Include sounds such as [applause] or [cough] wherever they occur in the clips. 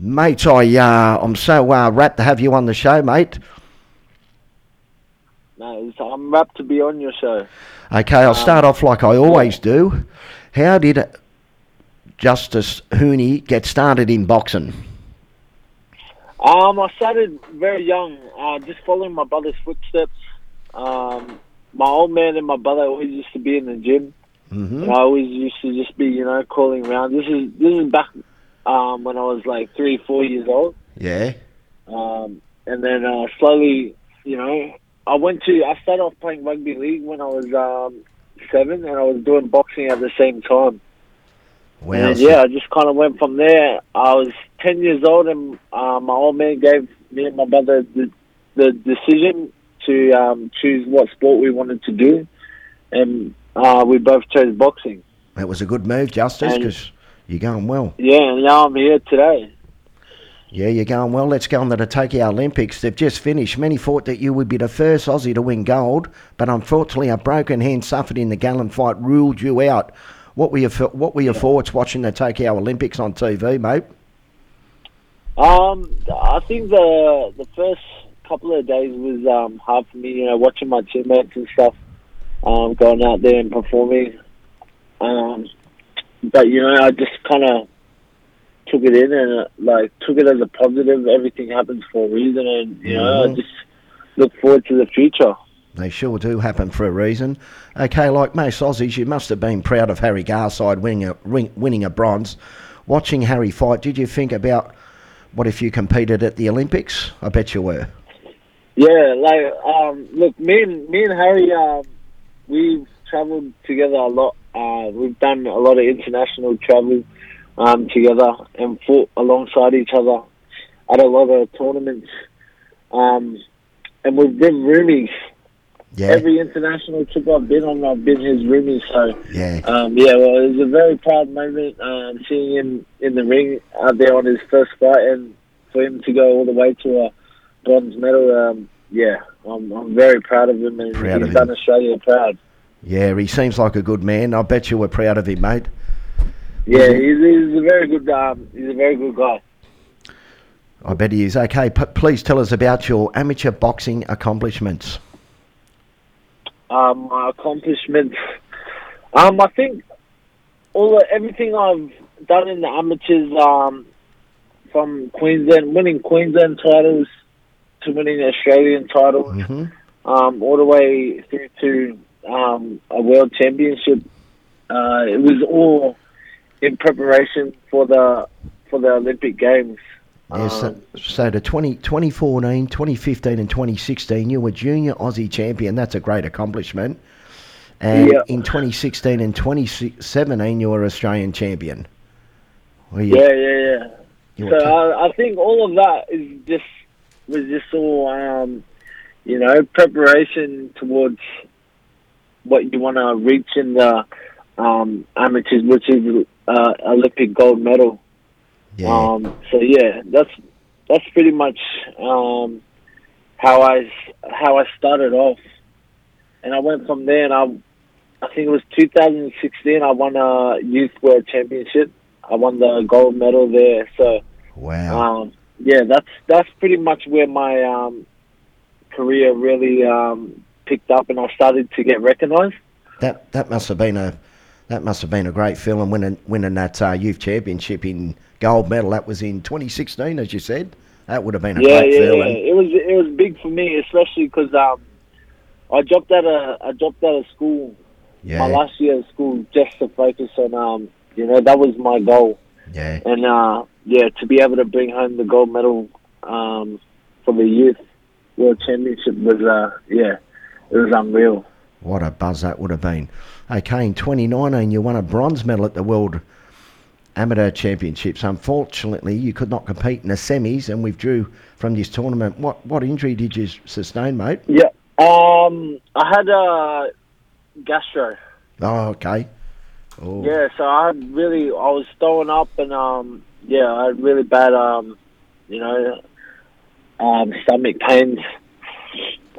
Mate, I, uh, I'm so uh, rapt to have you on the show, mate. No, I'm rapt to be on your show. Okay, I'll start off like I always do. How did Justis Huni get started in boxing? Um, I started very young, uh, just following my brother's footsteps. Um, my old man and my brother always used to be in the gym, hmm I always used to just be, you know, calling around. This is this is back um, when I was like three, four years old, Yeah. um, and then uh, slowly, you know, I went to. I started off playing rugby league when I was um, seven, and I was doing boxing at the same time. Well, And yeah, I just kind of went from there. I was 10 years old, and uh, my old man gave me and my brother the, the decision to um, choose what sport we wanted to do. And uh, we both chose boxing. That was a good move, Justis, because you're going well. Yeah, and now I'm here today. Yeah, you're going well. Let's go on to the Tokyo Olympics. They've just finished. Many thought that you would be the first Aussie to win gold, but unfortunately, a broken hand suffered in the Gallen fight ruled you out. What were your What were your thoughts watching the Tokyo Olympics on TV, mate? Um, I think the the first couple of days was um, hard for me, you know, watching my teammates and stuff, um, going out there and performing. Um, but you know, I just kind of took it in and like took it as a positive. Everything happens for a reason, and you know, I Mhm. just look forward to the future. They sure do happen for a reason. Okay, like most Aussies, you must have been proud of Harry Garside winning a winning a bronze. Watching Harry fight, did you think about what if you competed at the Olympics? I bet you were. Yeah, like um, look, me and me and Harry, um, we've travelled together a lot. Uh, we've done a lot of international travel um, together and fought alongside each other at a lot of tournaments. Um, and we've been roomies. Yeah, Every international trip I've been on, I've been his roomie. So yeah. um, yeah, well, it was a very proud moment um, seeing him in the ring out there on his first fight, and for him to go all the way to a bronze medal. Um, yeah, I'm, I'm very proud of him, and Proud he's done Australia proud. Yeah, he seems like a good man. I bet you were proud of him, mate. Yeah, he's, he's a very good. Um, he's a very good guy. I bet he is. Okay, p- please tell us about your amateur boxing accomplishments. Um, my accomplishments. Um, I think all the, everything I've done in the amateurs, um, from Queensland, winning Queensland titles to winning Australian titles. hmm um, all the way through to um, a world championship. Uh, it was all in preparation for the for the Olympic Games. Yeah, so, Um, so the 20, 2014, 2015 and 2016, you were junior Aussie champion. That's a great accomplishment. And Yeah. in 2016 and 2017, you were Australian champion. You- yeah, yeah, yeah. So ta- I, I think all of that is just was just all um, you know preparation towards what you want to reach in the um, amateurs, which is uh, Olympic gold medal. yeah. Um, so yeah, that's that's pretty much um, how I how I started off, and I went from there. And I I think it was 2016. I won a youth world championship. I won the gold medal there. So wow. um, yeah, that's that's pretty much where my um, career really um, picked up, and I started to get recognised. that that must have been a that must have been a great feeling winning winning that uh, youth championship in gold medal. That was in 2016, as you said. That would have been a yeah, great yeah, feeling. yeah. It was it was big for me, especially because um, I dropped out of I dropped out of school Yeah, my last year of school just to focus on um, you know that was my goal, yeah. and uh, yeah, to be able to bring home the gold medal um, for the youth world championship was uh, yeah, it was unreal. What a buzz that would have been. Okay, in 2019, you won a bronze medal at the World Amateur Championships. Unfortunately, you could not compete in the semis and withdrew from this tournament. What what injury did you sustain, mate? Yeah, um, I had uh, gastro. Oh, okay. Oh, Yeah, so I really, I was throwing up, and um, yeah, I had really bad, um, you know, um, stomach pains.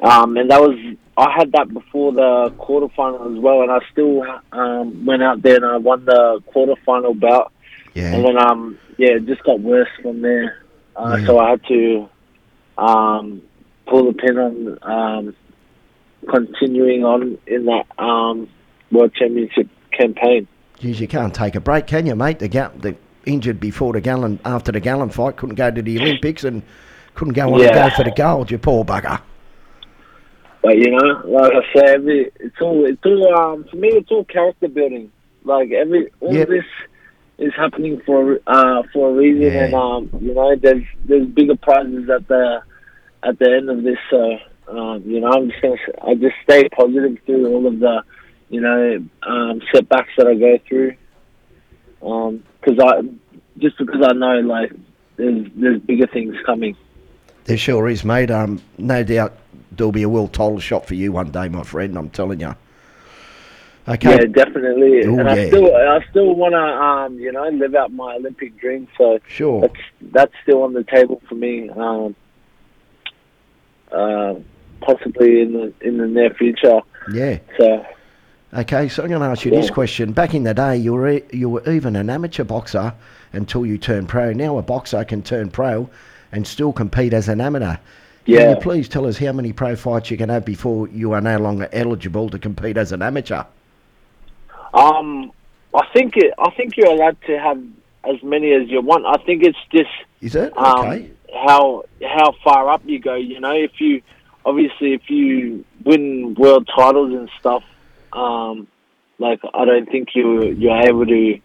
Um, and that was, I had that before the quarterfinal as well, and I still um, went out there and I won the quarterfinal bout Yeah. and then um yeah, it just got worse from there. Uh, Yeah. So I had to um pull the pin on um continuing on in that um world championship campaign. Geez, you can't take a break, can you, mate? The, ga- the injured before the Gallen, after the Gallen fight, couldn't go to the Olympics and couldn't go on and Yeah. go for the gold. You poor bugger. But you know, like I said, every, it's all it's all um for me it's all character building. Like every all Yep. this is happening for uh for a reason Yeah. and um you know there's there's bigger prizes at the at the end of this so um you know I'm just gonna s- I just stay positive through all of the you know um setbacks that I go through um because I just because I know like there's there's bigger things coming There sure is, mate. Um, no doubt there'll be a world title shot for you one day, my friend. I'm telling you. Okay. Yeah, definitely. Oh, and I yeah. still, I still want to, um, you know, live out my Olympic dream. So Sure. that's that's still on the table for me. Um, uh, possibly in the in the near future. Yeah. So Okay, so I'm going to ask you this question. Back in the day, you were you were even an amateur boxer until you turned pro. Now a boxer can turn pro and still compete as an amateur. Yeah. Can you please tell us how many pro fights you can have before you are no longer eligible to compete as an amateur? um, I think it, I think you're allowed to have as many as you want. I think it's just Is it? um, Okay. how how far up you go. You know, if you obviously if you win world titles and stuff, um, like I don't think you you're able to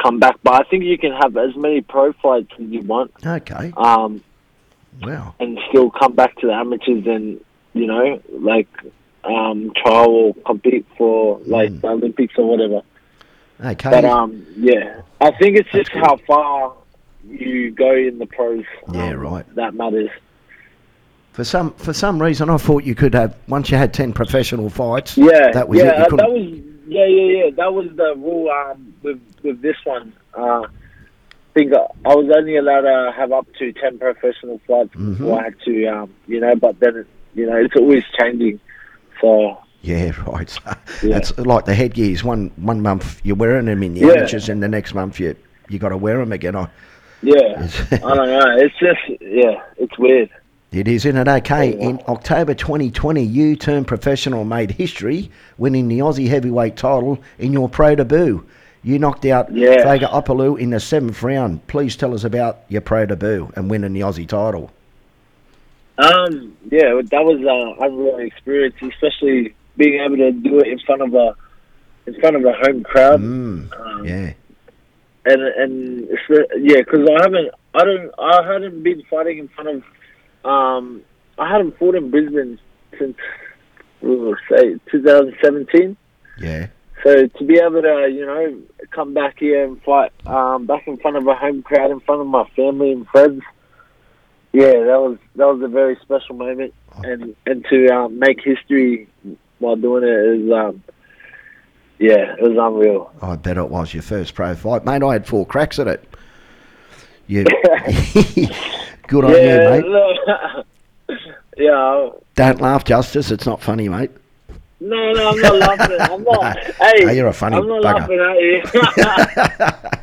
come back. But I think you can have as many pro fights as you want, Okay. um, Wow. and still come back to the amateurs and you know like um, try or compete for like Mm. the Olympics or whatever. Okay. But um, yeah, I think it's That's just good. how far you go in the pros. Yeah, um, right. That matters. for some for some reason, I thought you could have once you had ten professional fights. Yeah, That was yeah, it, you uh, that was yeah, yeah, yeah. That was the rule um, with with this one. Uh, I think I I was only allowed to have up to ten professional fights Mhm. before I had to, um, you know. But then, you know, it's always changing. So Yeah, right. [laughs] Yeah. It's like the headgears. One one month you're wearing them in the Yeah. amateurs, and the next month you you got to wear them again. I, yeah, [laughs] I don't know. It's just yeah, it's weird. It is, isn't it? Okay, Yeah. in October 2020, you turned professional made history, winning the Aussie heavyweight title in your pro debut. You knocked out Yeah. Faiga Opelu in the seventh round. Please tell us about your pro debut and winning the Aussie title. Um, yeah, that was an unreal experience, especially being able to do it in front of a in front of a home crowd. Mm, Um, yeah, and and yeah, because I haven't, I don't, I hadn't been fighting in front of, um, I hadn't fought in Brisbane since, we'll say, 2017. yeah, So to be able to, you know, come back here and fight, um, back in front of a home crowd, in front of my family and friends, yeah, that was that was a very special moment, and and to um, make history while doing it is, um, yeah, it was unreal. I bet it was your first pro fight. Mate, I had four cracks at it. You, [laughs] [laughs] good on you, yeah, mate. look, [laughs] yeah. Don't laugh, Justis. It's not funny, mate. No, no, I'm not laughing. I'm not. [laughs] Hey, Oh, you're a funny I'm not bugger. laughing at you. [laughs]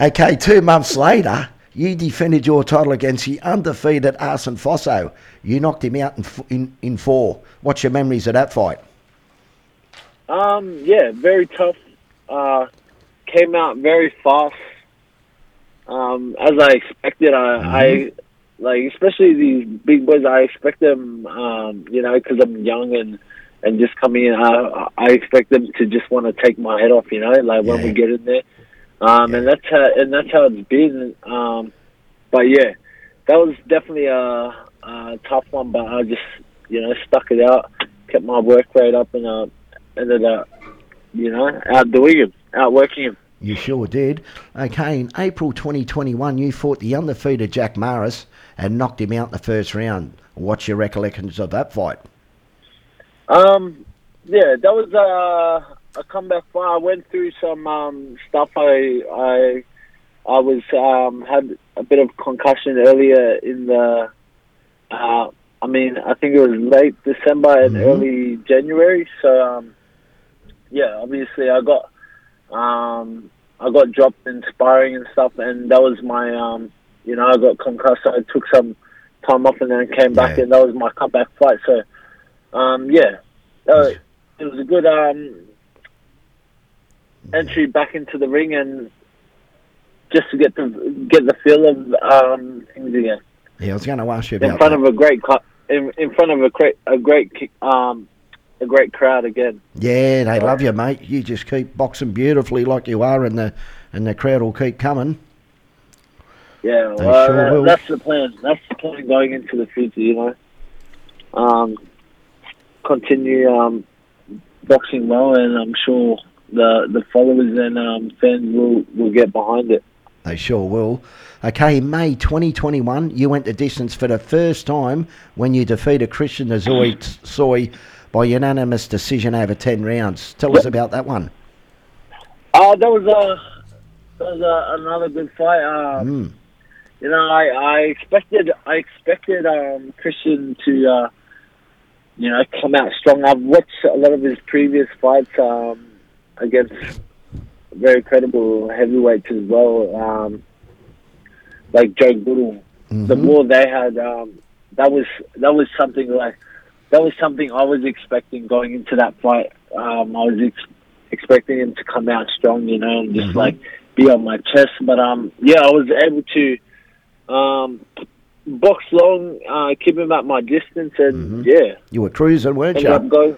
Okay, two months later, you defended your title against the undefeated Arsene Fosso. You knocked him out in, in, in four. What's your memories of that fight? um, yeah, very tough. Uh, came out very fast. Um, as I expected, I, I like especially these big boys. I expect them, um, you know, because I'm young and and just coming in. I I expect them to just want to take my head off, you know, like when we get in there. Um, and that's how and that's how it's been. Um, but yeah, that was definitely a, a tough one. But I just you know stuck it out, kept my work rate up, and uh, ended up you know outdoing him, outworking him. You sure did. Okay, in April 2021, you fought the undefeated Jack Maris and knocked him out in the first round. What's your recollections of that fight? Um, yeah, that was uh, a comeback fight. I went through some um, stuff. I I I was um, had a bit of concussion earlier in the. Uh, I mean, I think it was late December and Mhm. early January. So um, yeah, obviously I got um, I got dropped in sparring and stuff, and that was my um, you know, I got concussed. So I took some time off and then came back, Yeah. and that was my comeback fight. So, um, yeah, uh, it was a good um, entry back into the ring, and just to get the get the feel of um, things again Yeah, I was going to ask you about in front that. of a great in, in front of a great a great um, a great crowd again. Yeah, they love you, mate. You just keep boxing beautifully like you are, and the and the crowd will keep coming. Yeah, well, sure that- that's the plan. That's the plan going into the future. You know, um, continue um, boxing well, and I'm sure the the followers and um, fans will will get behind it. They sure will. Okay, in May 2021, you went the distance for the first time when you defeated Christian Azoi Soy by unanimous decision over 10 rounds. Tell us about that one. Uh, that was a that was a, another good fight. Um, Mm. You know, I, I expected I expected um, Christian to uh, you know come out strong. I've watched a lot of his previous fights um, against very credible heavyweights as well, um, like Joe Goodall. The Mhm. war they had, um, that was that was something like that was something I was expecting going into that fight. Um, I was ex- expecting him to come out strong, you know, and just Mhm. like be on my chest. But um, yeah, I was able to um, box long, uh, keep him at my distance, and Mhm. yeah, You were cruising, weren't you? up go.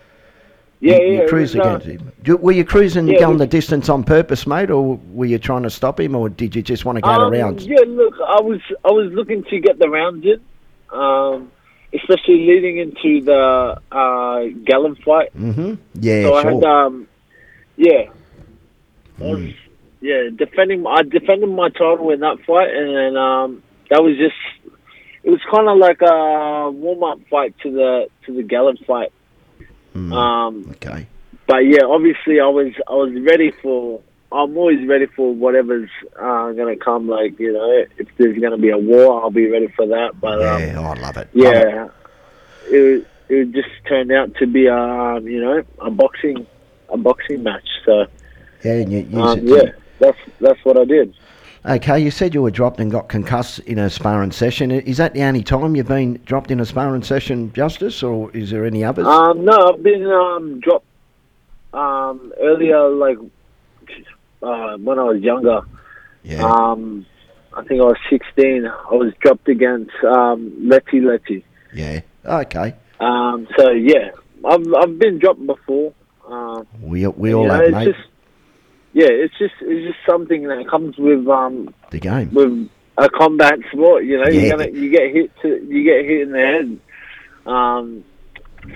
Yeah, you, yeah, you it was, uh, against him. You- Were you cruising Yeah, going the distance on purpose, mate, or were you trying to stop him, or did you just want to go Um, to rounds? Yeah, look, I was I was looking to get the rounds in, um, especially leading into the uh, Gallen fight. hmm Yeah, so I had, um, yeah, I was, Mm. yeah, defending. I defended my title in that fight, and then um, that was just. It was kind of like a warm up fight to the to the Gallen fight. Mm, Um, okay. but yeah, obviously I was I was ready for. I'm always ready for whatever's uh, gonna come. Like you know, if there's gonna be a war, I'll be ready for that. But um, Yeah, I love it. Love it. yeah, it it just turned out to be um, you know a boxing a boxing match. So Yeah, and you, you um, yeah, that's that's what I did. Okay, you said you were dropped and got concussed in a sparring session. Is that the only time you've been dropped in a sparring session, Justis, or is there any others? Um, no, I've been um, dropped um, earlier, like uh, when I was younger. yeah. Um, I think I was 16. I was dropped against um, Letty Letty. yeah. Okay. Um, so yeah, I've I've been dropped before. Um, We, we all know, have, mate. just yeah, it's just it's just something that comes with um the game. with a combat sport. You know, Yeah. you're gonna you get hit to you get hit in the head. Um,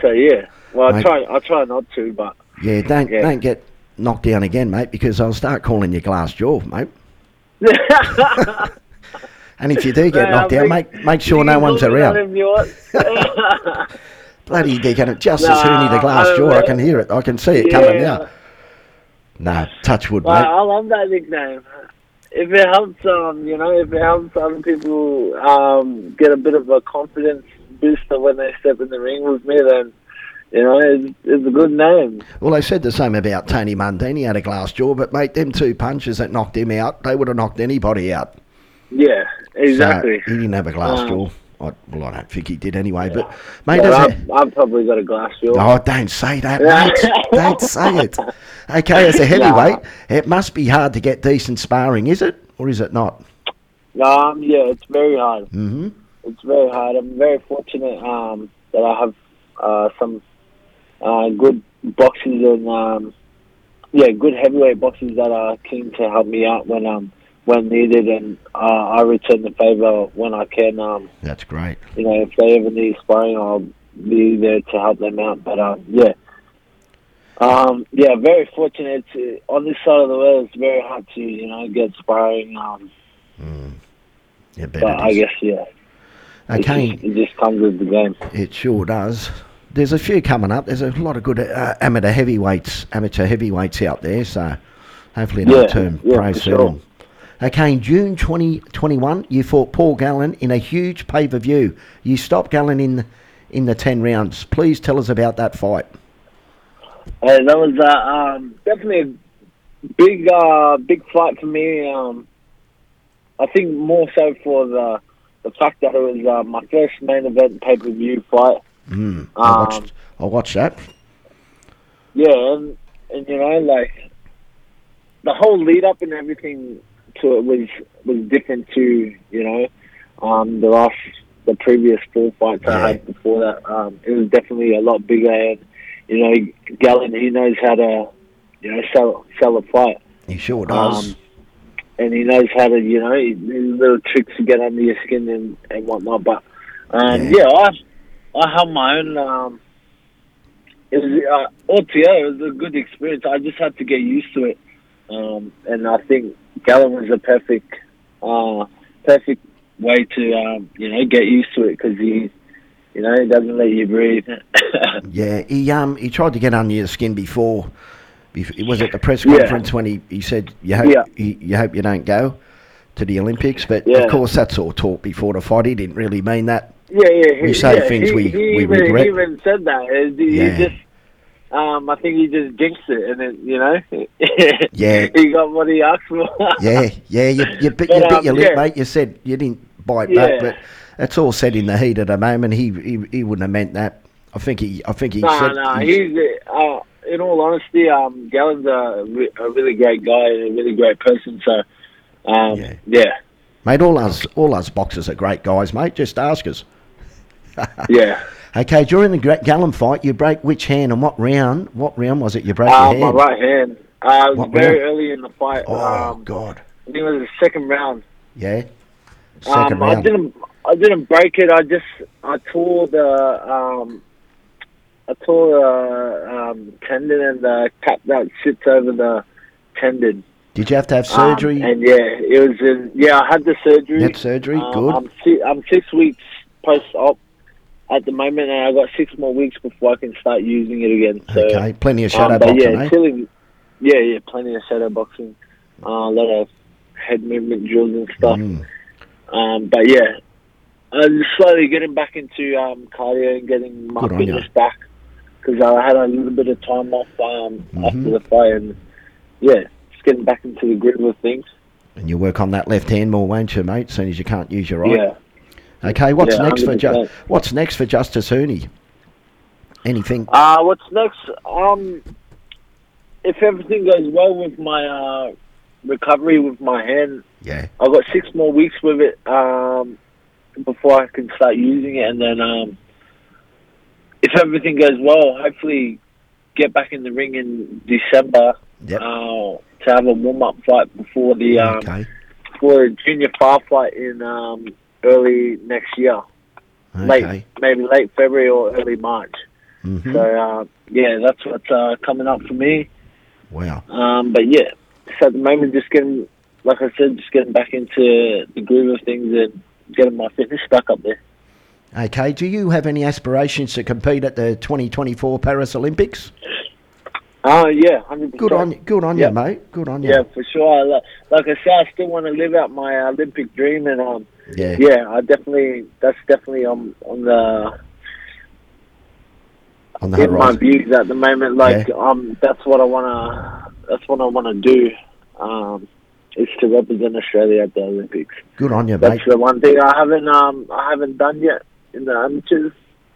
so yeah, well I Mate. try I try not to, but Yeah, don't Yeah. don't get knocked down again, mate, because I'll start calling you glass jaw, mate. [laughs] And if you do get knocked down, make- make sure no one's around. that if you. [laughs] Bloody dickhead, just as soon as the glass I jaw, I can hear it. I can see it coming Yeah. now. No, touch wood, Well, mate. I love that nickname. If it helps, um, you know, if it helps other people um, get a bit of a confidence booster when they step in the ring with me, then you know, it's, it's a good name. Well, they said the same about Tony Mundine. He had a glass jaw, but mate, them two punches that knocked him out, they would have knocked anybody out. Yeah, exactly. So he didn't have a glass Um, jaw. I, well, I don't think he did anyway. But mate, Yeah, a, I've, I've probably got a glass jaw. oh, don't say that, mate. [laughs] don't say it. Okay, as a heavyweight, it must be hard to get decent sparring, is it, or is it not? Um, yeah, it's very hard. Mm-hmm. It's very hard. I'm very fortunate um, that I have uh, some uh, good boxers and um, yeah, good heavyweight boxers that are keen to help me out when um when needed, and uh, I return the favor when I can. Um, That's great. you know, if they ever need sparring, I'll be there to help them out. But um, yeah. Um, yeah, very fortunate. To, on this side of the world, it's very hard to, you know, get sparring. Um, Mm. Yeah, but it I guess, yeah, it, Okay, just, it just comes with the game. it sure does. There's a few coming up. There's a lot of good uh, amateur heavyweights, amateur heavyweights out there. So hopefully they'll Yeah, turn yeah, soon. sure. Okay, in June 2021, you fought Paul Gallen in a huge pay per view. You stopped Gallen in in the 10 rounds. Please tell us about that fight. And that was uh, um, definitely big, uh, big fight for me. Um, I think more so for the the fact that it was uh, my first main event pay per view fight. Mm, I Um, watched. I watched that. Yeah, and, and you know, like the whole lead up and everything to it was was different to you know um, the last the previous four fights Yeah. I had before that. Um, it was definitely a lot bigger, and you know, Gallen he knows how to you know sell sell a fight. He sure does. Um, and he knows how to, you know, his little tricks to get under your skin and, and whatnot. But um, Yeah. yeah. I I have my own. Um, it was uh, altogether it was a good experience. I just had to get used to it, um, and I think Gallen was a perfect, uh, perfect way to um, you know get used to it because he, you know, he doesn't let you breathe. [laughs] Yeah, he um he tried to get under your skin before. It was at the press Yeah. conference when he, he said you hope Yeah. you, you hope you don't go to the Olympics, but Yeah. of course that's all talk before the fight. He didn't really mean that. Yeah, yeah. We say yeah, things he, we- he we even, regret. He even said that. He Yeah. just, um, I think he just jinxed it, and then you know, [laughs] Yeah. he got what he asked for. Yeah, yeah, you you [laughs] bit, But, you bit um, your lip, yeah. mate. You said you didn't bite Yeah. back, but it's all said in the heat of the moment. He he, he wouldn't have meant that. I think he I think he no, said no. he's- He's, uh, in all honesty, um, Gallen's a, re- a really great guy and a really great person. So, um, Yeah. yeah, mate. All us all us boxers are great guys, mate. Just ask us. [laughs] yeah. Okay, during the Gallen fight, you break which hand and what round? What round was it? You broke Uh, my right hand. Uh, it was What very round? early in the fight. Oh um, God, I think it was the second round. yeah. Second um, I didn't. I didn't break it. I just I tore the um, I tore the um, tendon and the cap that sits over the tendon. Did you have to have Um, surgery? and yeah, it was in. Yeah, I had the surgery. Had surgery. Um, Good. I'm si- I'm six weeks post op at the moment, and I got six more weeks before I can start using it again. So, okay, plenty of um, shadow but boxing, yeah, eh? killing. Yeah, yeah, plenty of shadow boxing. Uh, a lot of head movement drills and stuff. Mm. Um, but yeah, I'm slowly getting back into um, cardio and getting my Good fitness back because I had a little bit of time off um, Mhm. after the fight, and yeah, just getting back into the groove of things. And you work on that left hand more, won't you, mate? Soon as you can't use your right. Yeah. Okay, what's Yeah, next for ju- What's next for Justis Huni? Anything? Uh, what's next? Um, if everything goes well with my uh, recovery with my hand, Yeah. I've got six more weeks with it um, before I can start using it, and then um, if everything goes well, hopefully get back in the ring in December Yep. uh, to have a warm up fight before the um, okay. for a Junior Fa fight in um, early next year, Okay. late maybe late February or early March. hmm So uh, yeah, that's what's uh, coming up for me. Wow. Um, but yeah, so at the moment, just getting, like I said, just getting back into the groove of things and getting my fitness back up there. Okay. Do you have any aspirations to compete at the 2024 Paris Olympics? Oh yeah, hundred percent. Good on you. Good on Yeah. you, mate. Good on you. Yeah, for sure. Like I said, I still want to live out my Olympic dream, and um, Yeah. yeah, I definitely that's definitely on on the On the in my views at the moment. Like um, that's what I wanna that's what I wanna do. Um, is to represent Australia at the Olympics. Good on you, That's mate. the one thing I haven't um I haven't done yet in the amateurs.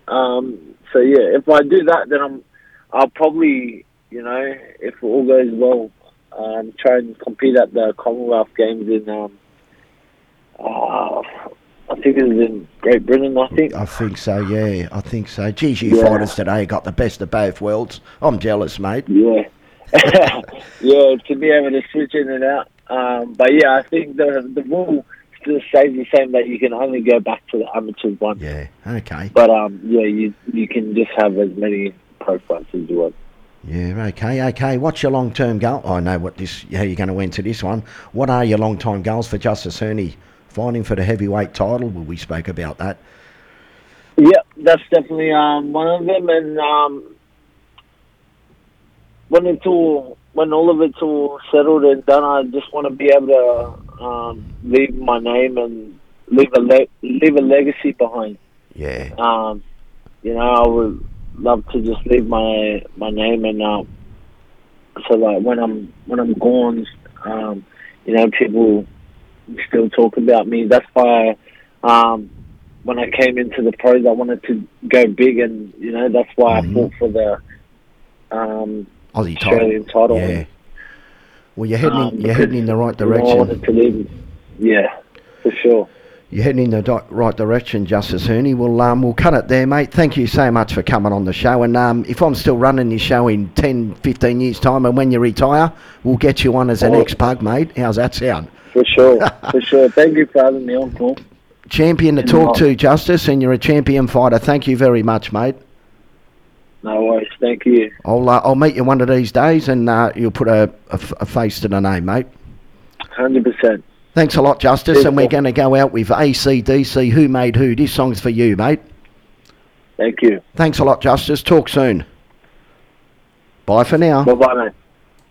Um, so yeah, if I do that, then I'm I'll probably you know if all goes well, um, try and compete at the Commonwealth Games in um, uh, I think it was in Great Britain. I think. I think so. Yeah, I think so. Geez, you Yeah. fighters today got the best of both worlds. I'm jealous, mate. Yeah. [laughs] yeah, to be able to switch in and out. Um, but yeah, I think the the rule still stays the same that you can only go back to the amateurs one. Yeah. Okay. But um, yeah, you you can just have as many pro fights as you want. Yeah. Okay. Okay. What's your long-term goal? I know what this. How you're going to enter this one. What are your long-term goals for Justis Huni? Fighting for the heavyweight title. We spoke about that. Yeah, that's definitely um one of them. And um, when it's all when all of it's all settled and done, I just want to be able to um, leave my name and leave a le- leave a legacy behind. Yeah. Um, you know, I would love to just leave my my name and um, so like when I'm when I'm gone, um, you know, people still talk about me. That's why um, when I came into the pros, I wanted to go big, and you know that's why Mhm. I fought for the um, Aussie title. Australian title. Yeah. Well, you're heading, Um, in, you're heading in the right direction. wanted to leave. Yeah, for sure. You're heading in the di- right direction, Justis Huni. We'll um, we'll cut it there, mate. Thank you so much for coming on the show. And um, if I'm still running this show in 10, 15 years' time, and when you retire, we'll get you on as an Oh. ex-pug, mate. How's that sound? For sure, for [laughs] sure. Thank you for having me on, Paul. Champion to talk to, Justis, and you're a champion fighter. Thank you very much, mate. No worries. Thank you. I'll uh, I'll meet you one of these days, and uh, you'll put a, a f- a face to the name, mate. Hundred percent. Thanks a lot, Justis, and we're going to go out with ACDC. Who made who? This song's for you, mate. Thank you. Thanks a lot, Justis. Talk soon. Bye for now. Bye bye, mate.